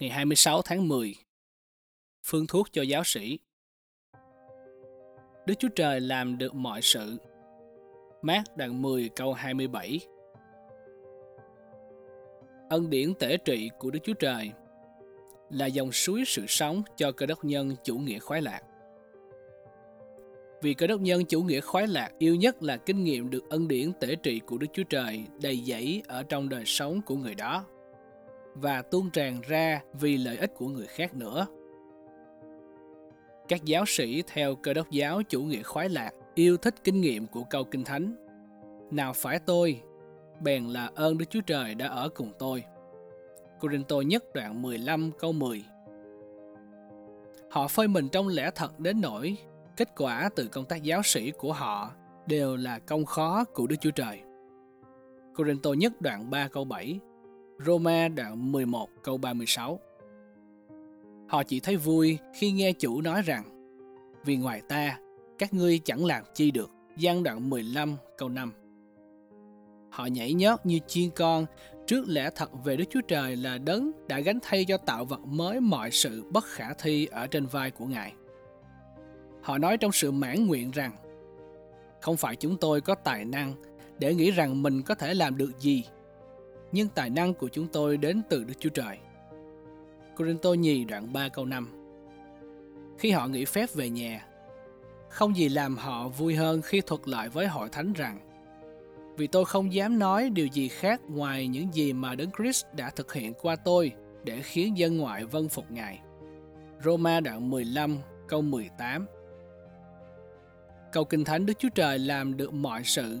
ngày 26 tháng 10. Phương thuốc cho giáo sĩ Đức Chúa Trời làm được mọi sự. Mát đoạn 10 câu 27 Ân điển tể trị của Đức Chúa Trời là dòng suối sự sống cho cơ đốc nhân chủ nghĩa khoái lạc. Vì cơ đốc nhân chủ nghĩa khoái lạc yêu nhất là kinh nghiệm được ân điển tể trị của Đức Chúa Trời đầy dẫy ở trong đời sống của người đó và tuôn tràn ra vì lợi ích của người khác nữa. Các giáo sĩ theo cơ đốc giáo chủ nghĩa khoái lạc yêu thích kinh nghiệm của câu kinh thánh. Nào phải tôi, bèn là ơn Đức Chúa Trời đã ở cùng tôi. Corinto nhất đoạn 15 câu 10 Họ phơi mình trong lẽ thật đến nỗi kết quả từ công tác giáo sĩ của họ đều là công khó của Đức Chúa Trời. Corinto nhất đoạn 3 câu 7 Roma đoạn 11 câu 36 Họ chỉ thấy vui khi nghe chủ nói rằng Vì ngoài ta, các ngươi chẳng làm chi được. Giang đoạn 15 câu 5 Họ nhảy nhót như chiên con trước lẽ thật về Đức Chúa Trời là đấng đã gánh thay cho tạo vật mới mọi sự bất khả thi ở trên vai của Ngài. Họ nói trong sự mãn nguyện rằng không phải chúng tôi có tài năng để nghĩ rằng mình có thể làm được gì nhưng tài năng của chúng tôi đến từ Đức Chúa Trời. Corinto nhì đoạn 3 câu 5 Khi họ nghỉ phép về nhà, không gì làm họ vui hơn khi thuật lại với hội thánh rằng vì tôi không dám nói điều gì khác ngoài những gì mà Đấng Christ đã thực hiện qua tôi để khiến dân ngoại vâng phục Ngài. Roma đoạn 15 câu 18 Cầu Kinh Thánh Đức Chúa Trời làm được mọi sự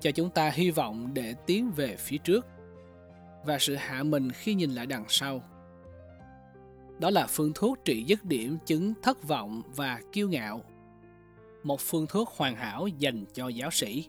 cho chúng ta hy vọng để tiến về phía trước và sự hạ mình khi nhìn lại đằng sau. Đó là phương thuốc trị dứt điểm chứng thất vọng và kiêu ngạo. Một phương thuốc hoàn hảo dành cho giáo sĩ.